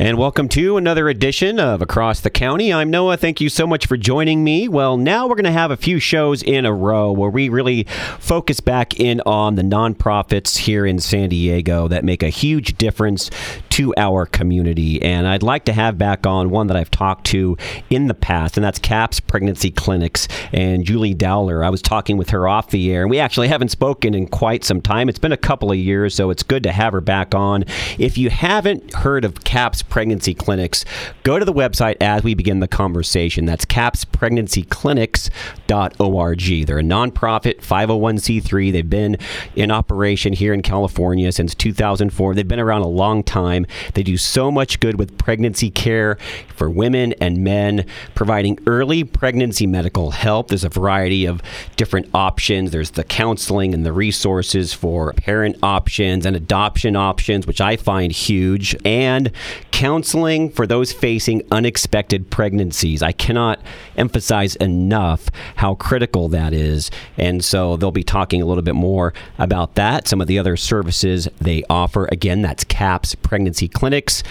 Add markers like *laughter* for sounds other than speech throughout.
And welcome to another edition of Across the County. I'm Noah. Thank you so much for joining me. Well, now we're going to have a few shows in a row where we really focus back in on the nonprofits here in San Diego that make a huge difference to our community. And I'd like to have back on one that I've talked to in the past, and that's CAPS Pregnancy Clinics and Julie Dowler. I was talking with her off the air, and we actually haven't spoken in quite some time. It's been a couple of years, so it's good to have her back on. If you haven't heard of CAPS pregnancy clinics, go to the website as we begin the conversation. That's capspregnancyclinics.org. They're a nonprofit 501c3. They've been in operation here in California since 2004. They've been around a long time. They do so much good with pregnancy care for women and men, providing early pregnancy medical help. There's a variety of different options. There's the counseling and the resources for parent options and adoption options, which I find huge, and counseling for those facing unexpected pregnancies. I cannot emphasize enough how critical that is. And so they'll be talking a little bit more about that, some of the other services they offer. Again, that's CAPS Pregnancy Clinics.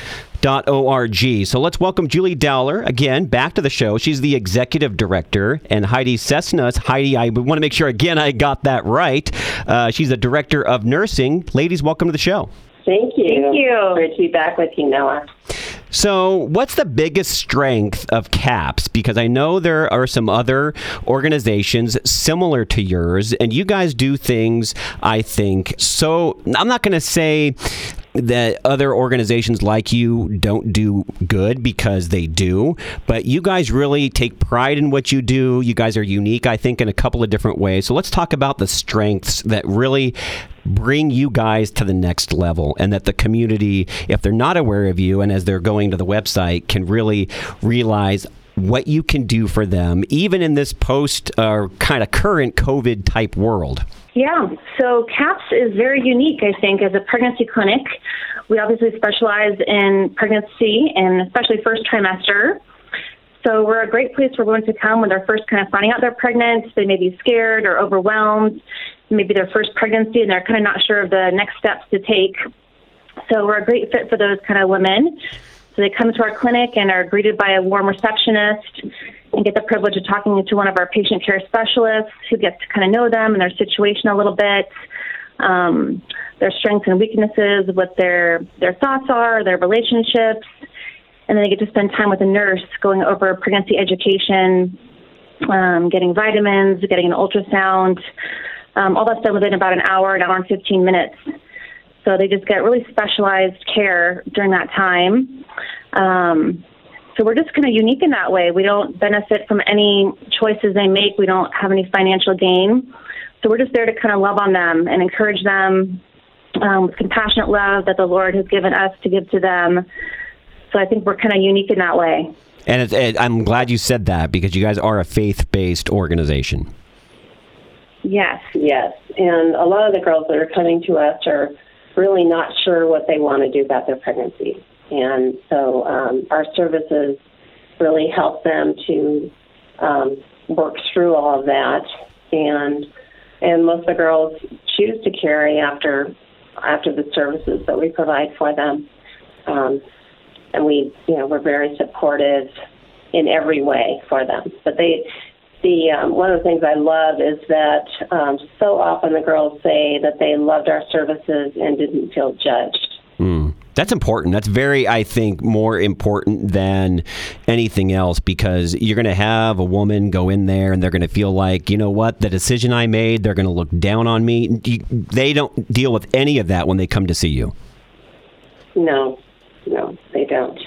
.org. So let's welcome Julie Dowler again back to the show. She's the executive director, and Heidi Cessna. Heidi, I want to make sure again I got that right. Uh, she's the director of nursing. Ladies, welcome to the show. Thank you. Thank you. Great to be back with you, Noah. So, what's the biggest strength of CAPS? Because I know there are some other organizations similar to yours, and you guys do things, I think. So, I'm not going to say that other organizations like you don't do good because they do, but you guys really take pride in what you do. You guys are unique, I think, in a couple of different ways. So let's talk about the strengths that really bring you guys to the next level and that the community, if they're not aware of you and as they're going to the website, can really realize what you can do for them, even in this post uh, kind of current COVID type world. Yeah, so CAPS is very unique, I think, as a pregnancy clinic. We obviously specialize in pregnancy and especially first trimester. So we're a great place for women to come when they're first kind of finding out they're pregnant. They may be scared or overwhelmed, maybe their first pregnancy, and they're kind of not sure of the next steps to take. So we're a great fit for those kind of women. So they come to our clinic and are greeted by a warm receptionist and get the privilege of talking to one of our patient care specialists who gets to kind of know them and their situation a little bit, um, their strengths and weaknesses, what their their thoughts are, their relationships, and then they get to spend time with a nurse going over pregnancy education, um, getting vitamins, getting an ultrasound. Um, all that's done within about an hour, an hour and 15 minutes. So they just get really specialized care during that time. Um, so we're just kind of unique in that way. We don't benefit from any choices they make. We don't have any financial gain. So we're just there to kind of love on them and encourage them um, with compassionate love that the Lord has given us to give to them. So I think we're kind of unique in that way. And it, it, I'm glad you said that because you guys are a faith based organization. Yes. Yes. And a lot of the girls that are coming to us are really not sure what they want to do about their pregnancy. And so um, our services really help them to um, work through all of that. And and most of the girls choose to carry after after the services that we provide for them. Um, and we, you know, we're very supportive in every way for them. But they, the um, one of the things I love is that um, so often the girls say that they loved our services and didn't feel judged. Mm. That's important. That's very, I think, more important than anything else because you're going to have a woman go in there and they're going to feel like, you know what, the decision I made, they're going to look down on me. They don't deal with any of that when they come to see you. No, no, they don't.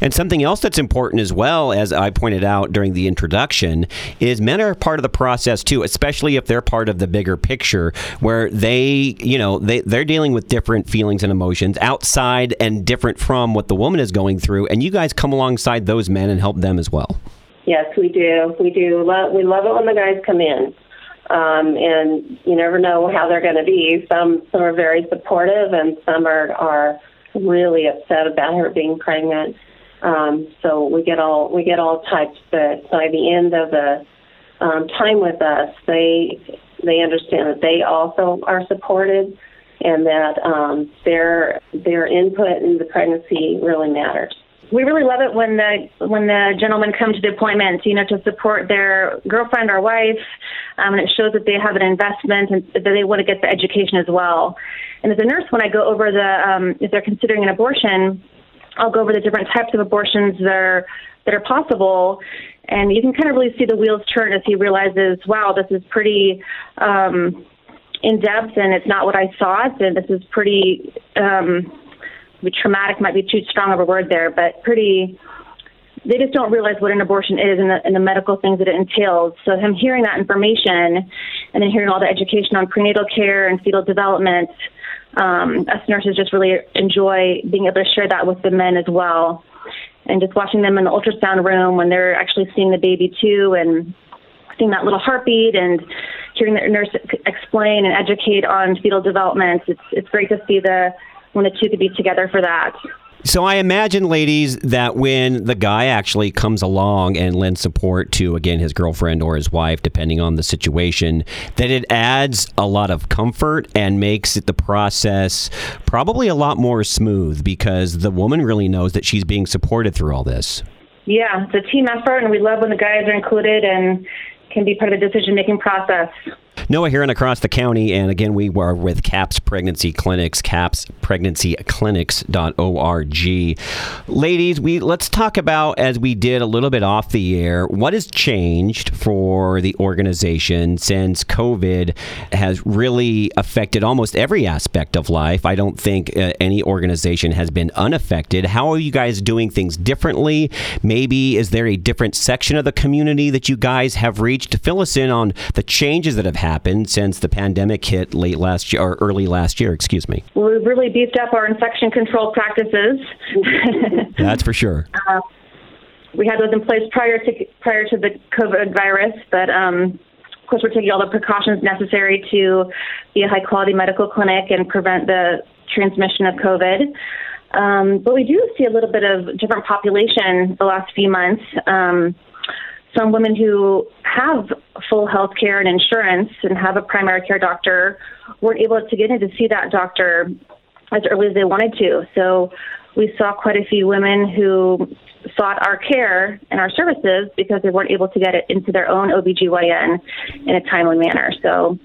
And something else that's important as well, as I pointed out during the introduction, is men are part of the process too, especially if they're part of the bigger picture where they, you know, they, they're dealing with different feelings and emotions outside and different from what the woman is going through. And you guys come alongside those men and help them as well. Yes, we do. We do. We love it when the guys come in. Um, and you never know how they're going to be. Some some are very supportive, and some are are really upset about her being pregnant. Um, so we get all we get all types. But by the end of the um, time with us, they they understand that they also are supported, and that um, their their input in the pregnancy really matters. We really love it when the when the gentlemen come to the appointments, you know, to support their girlfriend or wife, um, and it shows that they have an investment and that they want to get the education as well. And as a nurse, when I go over the um, if they're considering an abortion, I'll go over the different types of abortions that are that are possible, and you can kind of really see the wheels turn as he realizes, wow, this is pretty. Um, in depth and it's not what I thought and this is pretty um traumatic might be too strong of a word there, but pretty they just don't realize what an abortion is and the, and the medical things that it entails. So him hearing that information and then hearing all the education on prenatal care and fetal development, um, us nurses just really enjoy being able to share that with the men as well. And just watching them in the ultrasound room when they're actually seeing the baby too and seeing that little heartbeat and hearing the nurse explain and educate on fetal development. It's, it's great to see the when the two could be together for that. So I imagine, ladies, that when the guy actually comes along and lends support to, again, his girlfriend or his wife, depending on the situation, that it adds a lot of comfort and makes it the process probably a lot more smooth because the woman really knows that she's being supported through all this. Yeah, it's a team effort, and we love when the guys are included and can be part of the decision making process. Noah here and across the county, and again, we were with CAPS Pregnancy Clinics, capspregnancyclinics.org. Ladies, we let's talk about as we did a little bit off the air, what has changed for the organization since COVID has really affected almost every aspect of life. I don't think uh, any organization has been unaffected. How are you guys doing things differently? Maybe is there a different section of the community that you guys have reached? To fill us in on the changes that have happened since the pandemic hit late last year or early last year, excuse me. Well, we've really beefed up our infection control practices. *laughs* That's for sure. Uh, we had those in place prior to prior to the COVID virus, but um, of course we're taking all the precautions necessary to be a high quality medical clinic and prevent the transmission of COVID. Um, but we do see a little bit of different population the last few months. Um, some women who have full health care and insurance and have a primary care doctor weren't able to get in to see that doctor as early as they wanted to. So we saw quite a few women who sought our care and our services because they weren't able to get it into their own OBGYN in a timely manner. So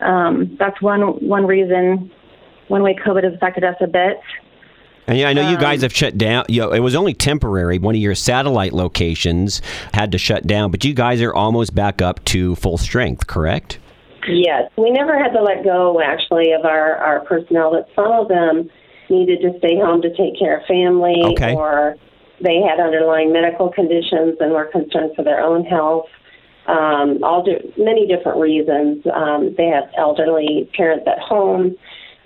um, that's one one reason, one way COVID has affected us a bit. And yeah, I know um, you guys have shut down. You know, it was only temporary. One of your satellite locations had to shut down, but you guys are almost back up to full strength, correct? Yes, we never had to let go actually of our our personnel. But some of them needed to stay home to take care of family, okay. or they had underlying medical conditions and were concerned for their own health. Um, all di- many different reasons. Um, they had elderly parents at home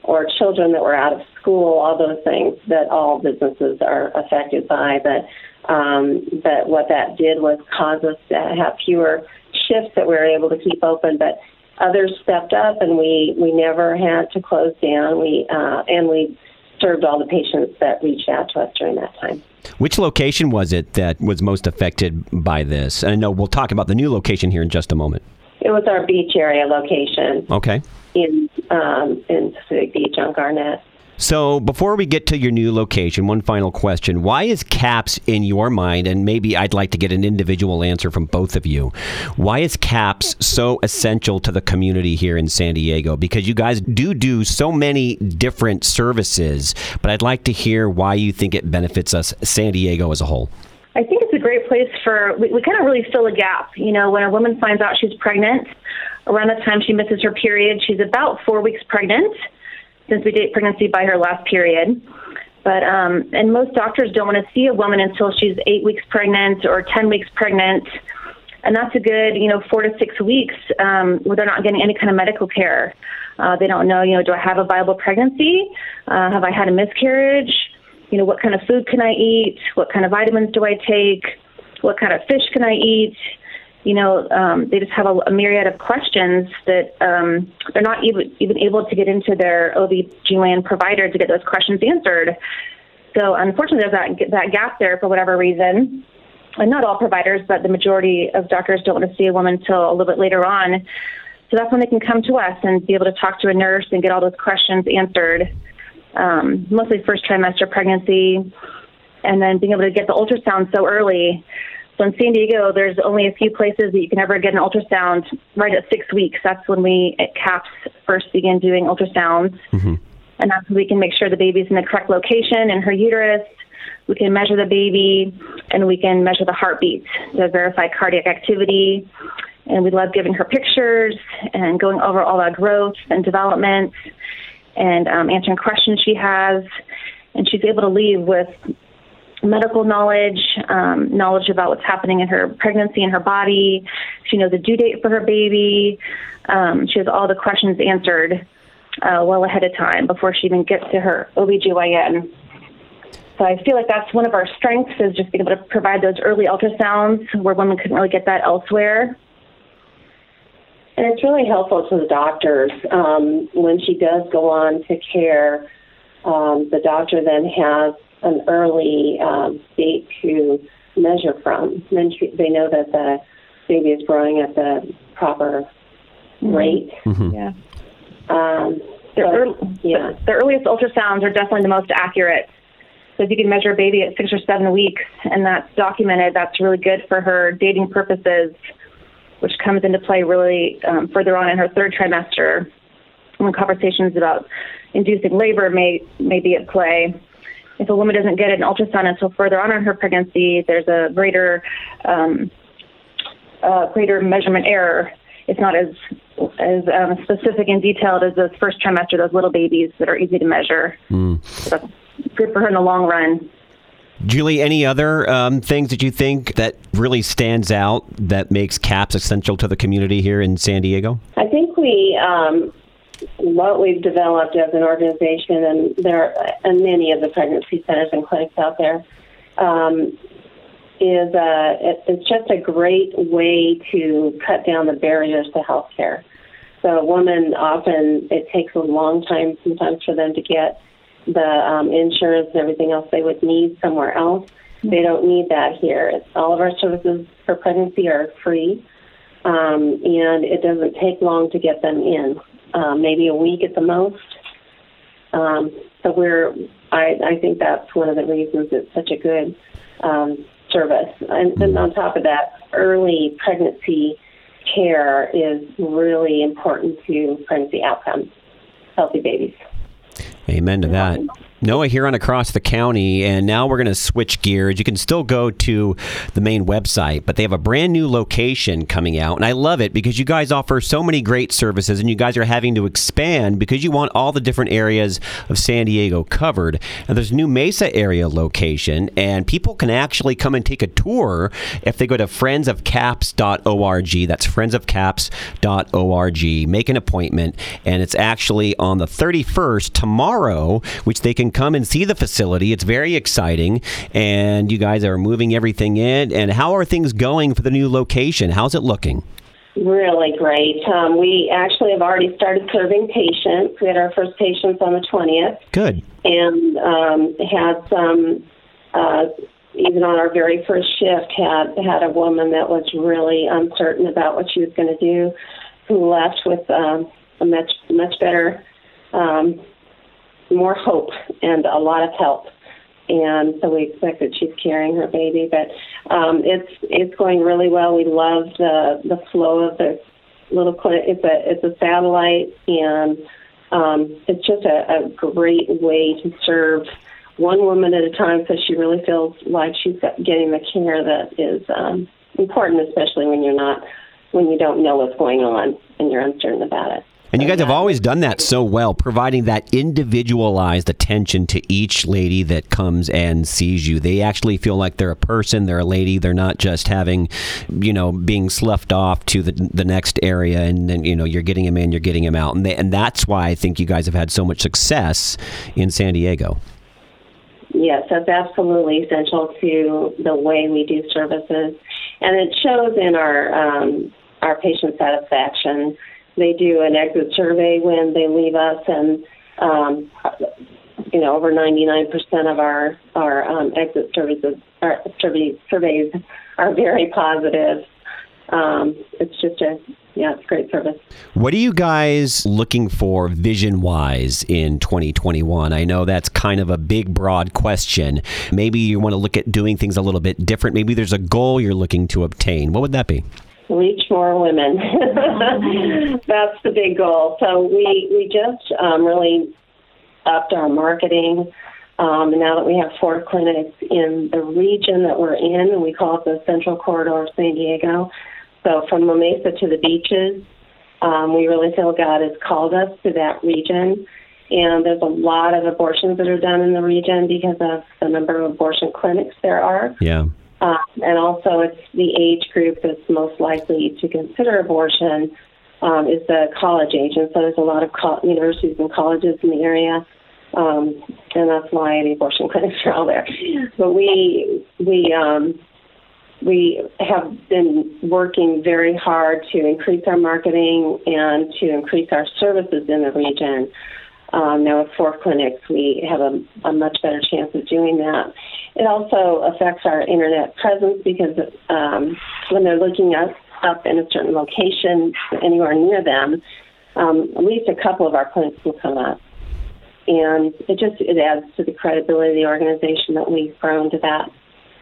or children that were out of school, all those things that all businesses are affected by. But um, but what that did was cause us to have fewer shifts that we were able to keep open. But others stepped up, and we we never had to close down. We uh, and we served all the patients that reached out to us during that time. Which location was it that was most affected by this? And I know we'll talk about the new location here in just a moment. It was our beach area location. Okay. In um, in Pacific Beach on Garnet. So, before we get to your new location, one final question. Why is CAPS in your mind, and maybe I'd like to get an individual answer from both of you, why is CAPS so essential to the community here in San Diego? Because you guys do do so many different services, but I'd like to hear why you think it benefits us, San Diego as a whole. I think it's a great place for, we, we kind of really fill a gap. You know, when a woman finds out she's pregnant, around the time she misses her period, she's about four weeks pregnant since we date pregnancy by her last period. But um, and most doctors don't want to see a woman until she's eight weeks pregnant or ten weeks pregnant, and that's a good you know four to six weeks um, where they're not getting any kind of medical care. Uh, they don't know you know do I have a viable pregnancy? Uh, have I had a miscarriage? You know what kind of food can I eat? What kind of vitamins do I take? What kind of fish can I eat? you know, um, they just have a, a myriad of questions that um, they're not even, even able to get into their OB/GYN provider to get those questions answered. So unfortunately, there's that, that gap there for whatever reason. And not all providers, but the majority of doctors don't want to see a woman until a little bit later on. So that's when they can come to us and be able to talk to a nurse and get all those questions answered. Um, mostly first trimester pregnancy, and then being able to get the ultrasound so early. So in San Diego, there's only a few places that you can ever get an ultrasound right at six weeks. That's when we at CAPS first begin doing ultrasounds. Mm-hmm. And that's when we can make sure the baby's in the correct location in her uterus. We can measure the baby and we can measure the heartbeat to verify cardiac activity. And we love giving her pictures and going over all that growth and development and um, answering questions she has. And she's able to leave with medical knowledge, um, knowledge about what's happening in her pregnancy and her body. She knows the due date for her baby. Um, she has all the questions answered uh, well ahead of time before she even gets to her OBGYN. So I feel like that's one of our strengths is just being able to provide those early ultrasounds where women couldn't really get that elsewhere. And it's really helpful to the doctors um, when she does go on to care. Um, the doctor then has an early um, date to measure from. Then she, they know that the baby is growing at the proper mm-hmm. rate. Mm-hmm. Yeah. Um, the, early, yeah. The, the earliest ultrasounds are definitely the most accurate. So if you can measure a baby at six or seven weeks and that's documented, that's really good for her dating purposes, which comes into play really um, further on in her third trimester when conversations about inducing labor may, may be at play if a woman doesn't get an ultrasound until further on in her pregnancy, there's a greater um, uh, greater measurement error. It's not as as um, specific and detailed as those first trimester, those little babies that are easy to measure. Mm. So good for her in the long run. Julie, any other um, things that you think that really stands out that makes CAPS essential to the community here in San Diego? I think we um, what we've developed as an organization, and there are and many of the pregnancy centers and clinics out there, um, is uh, it, it's just a great way to cut down the barriers to healthcare. So a woman often it takes a long time sometimes for them to get the um, insurance and everything else they would need somewhere else. They don't need that here. It's, all of our services for pregnancy are free, um, and it doesn't take long to get them in um, maybe a week at the most. Um, so we're, I, I think that's one of the reasons it's such a good um, service. And, and on top of that, early pregnancy care is really important to pregnancy outcomes, healthy babies. Amen to that. Noah here on Across the County, and now we're going to switch gears. You can still go to the main website, but they have a brand new location coming out, and I love it because you guys offer so many great services, and you guys are having to expand because you want all the different areas of San Diego covered. And there's a new Mesa area location, and people can actually come and take a tour if they go to friendsofcaps.org. That's friendsofcaps.org. Make an appointment, and it's actually on the 31st tomorrow, which they can come and see the facility. It's very exciting, and you guys are moving everything in. And how are things going for the new location? How's it looking? Really great. Um, we actually have already started serving patients. We had our first patients on the 20th. Good. And um, had some, uh, even on our very first shift, had had a woman that was really uncertain about what she was going to do, who left with um, a much much better um, more hope and a lot of help. And so we expect that she's carrying her baby, but um, it's it's going really well. We love the the flow of the little clinic. It's a it's a satellite, and um, it's just a, a great way to serve one woman at a time, so she really feels like she's getting the care that is um, important, especially when you're not when you don't know what's going on and you're uncertain about it. And you guys have always done that so well, providing that individualized attention to each lady that comes and sees you. They actually feel like they're a person, they're a lady. They're not just having, you know, being sloughed off to the the next area, and then you know you're getting them in, you're getting them out, and they, and that's why I think you guys have had so much success in San Diego. Yes, that's absolutely essential to the way we do services, and it shows in our um, our patient satisfaction they do an exit survey when they leave us, and um, you know over 99% of our our um, exit services our survey, surveys are very positive. Um, it's just a yeah, it's great service. What are you guys looking for vision wise in 2021? I know that's kind of a big, broad question. Maybe you want to look at doing things a little bit different. Maybe there's a goal you're looking to obtain. What would that be? Reach more women. *laughs* that's the big goal. So we, we just um, really upped our marketing. Um, and now that we have four clinics in the region that we're in, we call it the Central Corridor of San Diego, so from La Mesa to the beaches, um, we really feel God has called us to that region. And there's a lot of abortions that are done in the region because of the number of abortion clinics there are. Yeah. Um, and also, it's the age group that's most likely to consider abortion um, is the college age. And so there's a lot of co- universities and colleges in the area. Um, and that's why the abortion *laughs* clinics are all there. But we we um, we have been working very hard to increase our marketing and to increase our services in the region. Um, now, with four clinics, we have a, a, much better chance of doing that. It also affects our internet presence because um, when they're looking us up in a certain location, anywhere near them, um, at least a couple of our clinics will come up. And it just it adds to the credibility of the organization that we've grown to that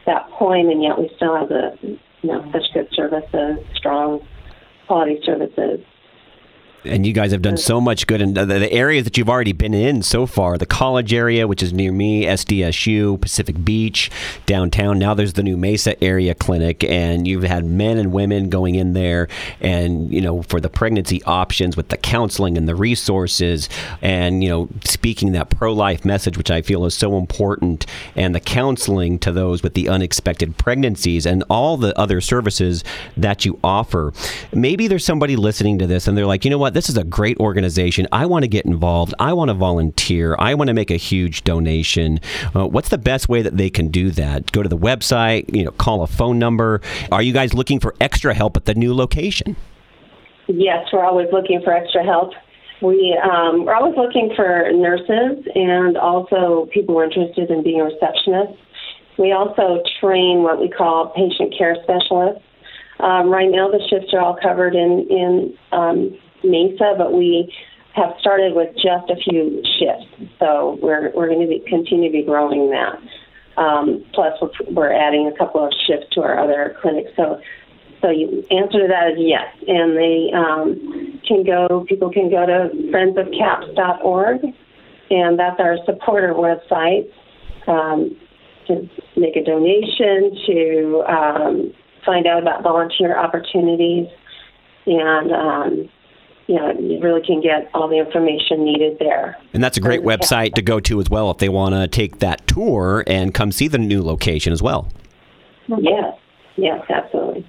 that point, and yet we still have the you know such good services, strong quality services and you guys have done so much good in the, the, areas that you've already been in so far the college area which is near me sdsu pacific beach downtown now there's the new mesa area clinic and you've had men and women going in there and you know for the pregnancy options with the counseling and the resources and you know speaking that pro-life message which i feel is so important and the counseling to those with the unexpected pregnancies and all the other services that you offer. Maybe there's somebody listening to this and they're like you know what what? This is a great organization. I want to get involved. I want to volunteer. I want to make a huge donation. Uh, what's the best way that they can do that? Go to the website, you know, call a phone number. Are you guys looking for extra help at the new location? Yes, we're always looking for extra help. We, um, we're always looking for nurses and also people interested in being receptionists. We also train what we call patient care specialists. Um, right now, the shifts are all covered in in um, Mesa, but we have started with just a few shifts. So we're we're going to be, continue to be growing that. Um, plus, we're, we're adding a couple of shifts to our other clinics. So, so you answer to that is yes, and they um, can go. People can go to friendsofcaps.org, and that's our supporter website um, to make a donation, to um, find out about volunteer opportunities, and um, you know, you really can get all the information needed there. And that's a great website to go to as well if they want to take that tour and come see the new location as well. Yes, yes, absolutely.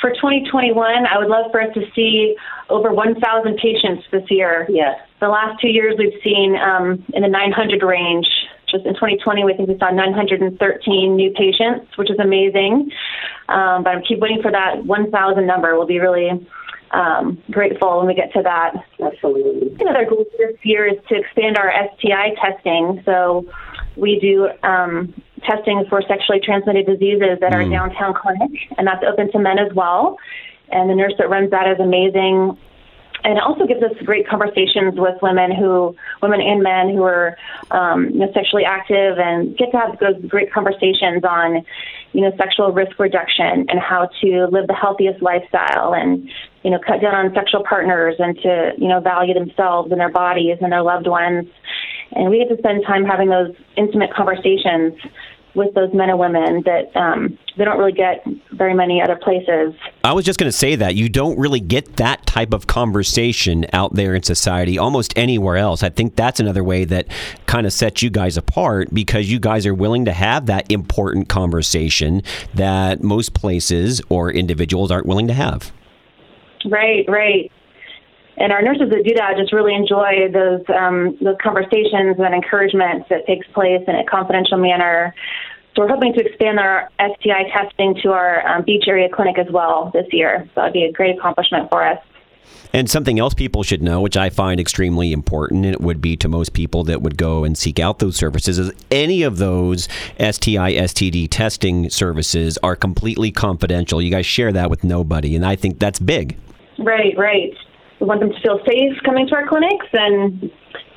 For 2021, I would love for us to see over 1,000 patients this year. Yes. The last two years we've seen um, in the 900 range. Just in 2020, we think we saw 913 new patients, which is amazing. Um, but I keep waiting for that 1,000 number. Will be really um, grateful when we get to that. Absolutely. Another goal this year is to expand our STI testing. So we do um, testing for sexually transmitted diseases at mm. our downtown clinic, and that's open to men as well. And the nurse that runs that is amazing. And it also gives us great conversations with women who, women and men who are um, you know, sexually active, and get to have those great conversations on, you know, sexual risk reduction and how to live the healthiest lifestyle and, you know, cut down on sexual partners and to, you know, value themselves and their bodies and their loved ones. And we get to spend time having those intimate conversations with those men and women that um, they don't really get very many other places. I was just going to say that you don't really get that type of conversation out there in society almost anywhere else. I think that's another way that kind of sets you guys apart because you guys are willing to have that important conversation that most places or individuals aren't willing to have. Right, right and our nurses that do that just really enjoy those um, those conversations and encouragement that takes place in a confidential manner. So we're hoping to expand our STI testing to our um, beach area clinic as well this year. So that'd be a great accomplishment for us. And something else people should know, which I find extremely important, and it would be to most people that would go and seek out those services, is any of those STI, STD testing services are completely confidential. You guys share that with nobody, and I think that's big. Right, right. We want them to feel safe coming to our clinics, and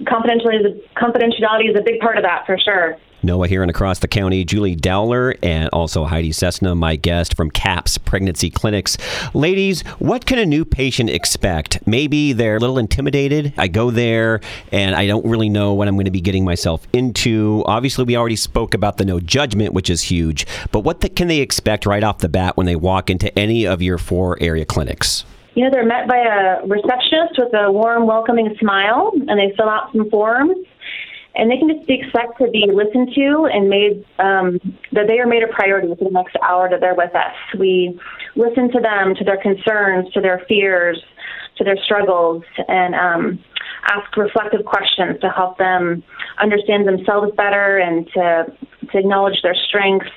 confidentiality is a, confidentiality is a big part of that for sure. Noah here and across the county, Julie Dowler and also Heidi Cessna, my guest from CAPS Pregnancy Clinics. Ladies, what can a new patient expect? Maybe they're a little intimidated. I go there and I don't really know what I'm going to be getting myself into. Obviously, we already spoke about the no judgment, which is huge, but what the, can they expect right off the bat when they walk into any of your four area clinics? You know, they're met by a receptionist with a warm, welcoming smile, and they fill out some forms and they can just expect to be listened to and made um, that they are made a priority for the next hour that they're with us. We listen to them, to their concerns, to their fears, to their struggles, and um, ask reflective questions to help them understand themselves better and to to acknowledge their strengths.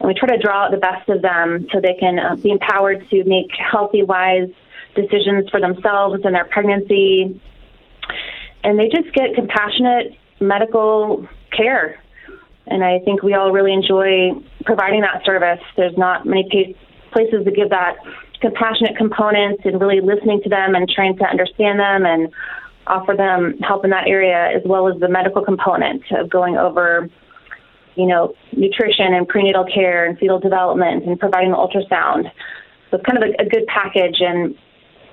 And we try to draw out the best of them so they can uh, be empowered to make healthy, wise decisions for themselves and their pregnancy. And they just get compassionate medical care. And I think we all really enjoy providing that service. There's not many places to give that compassionate component and really listening to them and trying to understand them and offer them help in that area as well as the medical component of going over you know nutrition and prenatal care and fetal development and providing the ultrasound so it's kind of a, a good package and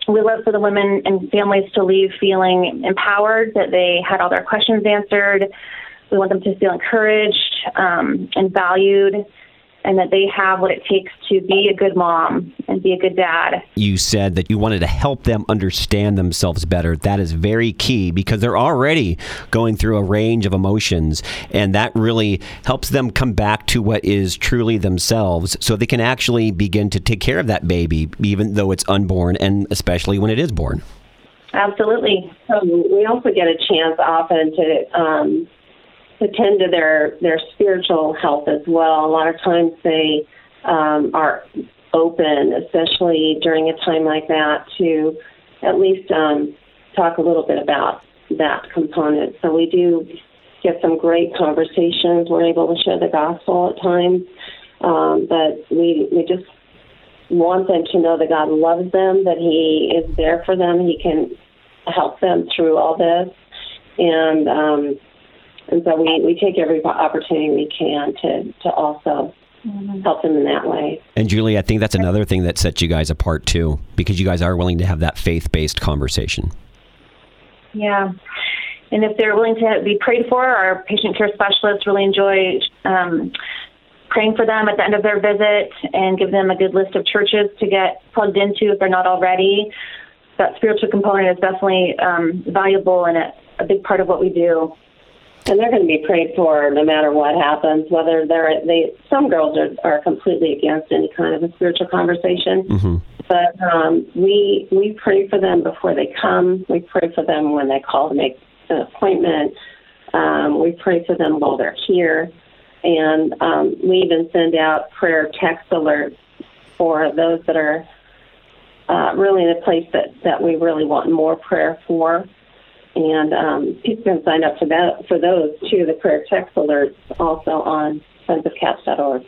we love for the women and families to leave feeling empowered, that they had all their questions answered. We want them to feel encouraged um, and valued and that they have what it takes to be a good mom and be a good dad. You said that you wanted to help them understand themselves better. That is very key because they're already going through a range of emotions, and that really helps them come back to what is truly themselves so they can actually begin to take care of that baby, even though it's unborn, and especially when it is born. Absolutely. Um, we also get a chance often to um, attend to their their spiritual health as well. A lot of times they um, are open, especially during a time like that, to at least um, talk a little bit about that component. So we do get some great conversations. We're able to share the gospel at times, um, but we we just want them to know that God loves them, that He is there for them, He can help them through all this, and um, and so we, we take every opportunity we can to, to also mm-hmm. help them in that way. And Julie, I think that's another thing that sets you guys apart too, because you guys are willing to have that faith based conversation. Yeah. And if they're willing to be prayed for, our patient care specialists really enjoy um, praying for them at the end of their visit and give them a good list of churches to get plugged into if they're not already. That spiritual component is definitely um, valuable and a, a big part of what we do and they're going to be prayed for no matter what happens. Whether they're they, some girls are are completely against any kind of a spiritual conversation, mm-hmm. but um, we we pray for them before they come. We pray for them when they call to make an appointment. Um, we pray for them while they're here, and um, we even send out prayer text alerts for those that are uh, really in a place that that we really want more prayer for and um, people can sign up for that for those too. The prayer text alerts also on friendsofcaps.org.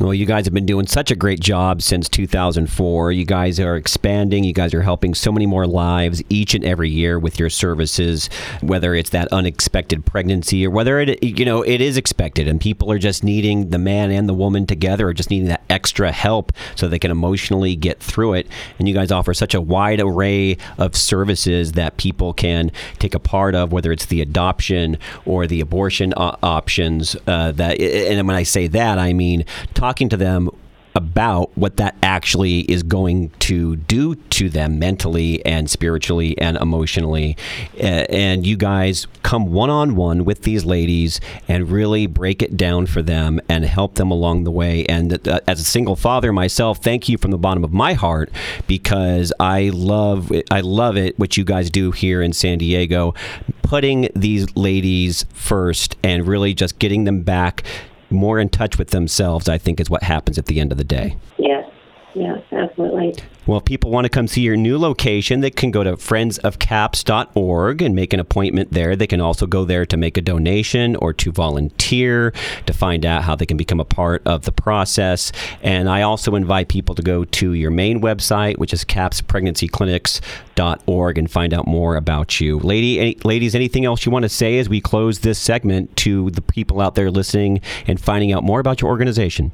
Well, you guys have been doing such a great job since 2004. You guys are expanding. You guys are helping so many more lives each and every year with your services, whether it's that unexpected pregnancy or whether it, you know, it is expected and people are just needing the man and the woman together or just needing that extra help so they can emotionally get through it. And you guys offer such a wide array of services that people can take a part of, whether it's the adoption or the abortion options. Uh, that, and when I say that, I mean talking to them about what that actually is going to do to them mentally and spiritually and emotionally. And you guys come one on one with these ladies and really break it down for them and help them along the way. And uh, as a single father myself, thank you from the bottom of my heart because I love it, I love it what you guys do here in San Diego, putting these ladies first and really just getting them back more in touch with themselves, I think, is what happens at the end of the day. Yes. Yes, absolutely. Well, if people want to come see your new location, they can go to friendsofcaps.org and make an appointment there. They can also go there to make a donation or to volunteer to find out how they can become a part of the process. And I also invite people to go to your main website, which is capspregnancyclinics.org, and find out more about you. Lady, any, ladies, anything else you want to say as we close this segment to the people out there listening and finding out more about your organization?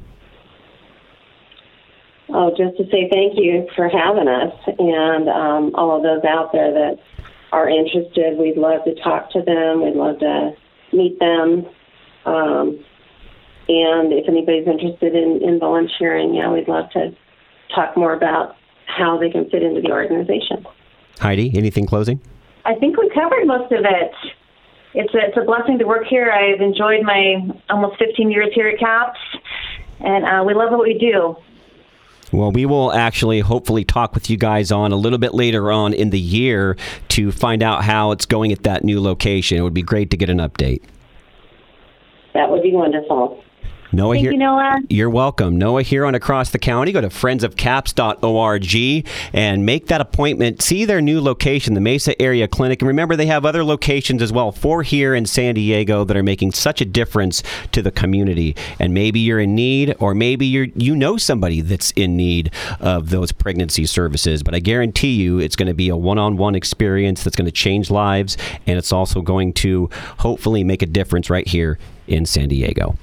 Oh, just to say thank you for having us, and um, all of those out there that are interested. We'd love to talk to them. We'd love to meet them. Um, and if anybody's interested in, in volunteering, yeah, we'd love to talk more about how they can fit into the organization. Heidi, anything closing? I think we covered most of it. It's a, it's a blessing to work here. I've enjoyed my almost 15 years here at CAPS, and uh, we love what we do. Well, we will actually hopefully talk with you guys on a little bit later on in the year to find out how it's going at that new location. It would be great to get an update. That would be wonderful. Noah Thank here. you, Noah. You're welcome. Noah here on Across the County. Go to friendsofcaps.org and make that appointment. See their new location, the Mesa Area Clinic. And remember, they have other locations as well, four here in San Diego that are making such a difference to the community. And maybe you're in need, or maybe you're, you know somebody that's in need of those pregnancy services. But I guarantee you, it's going to be a one on one experience that's going to change lives. And it's also going to hopefully make a difference right here in San Diego.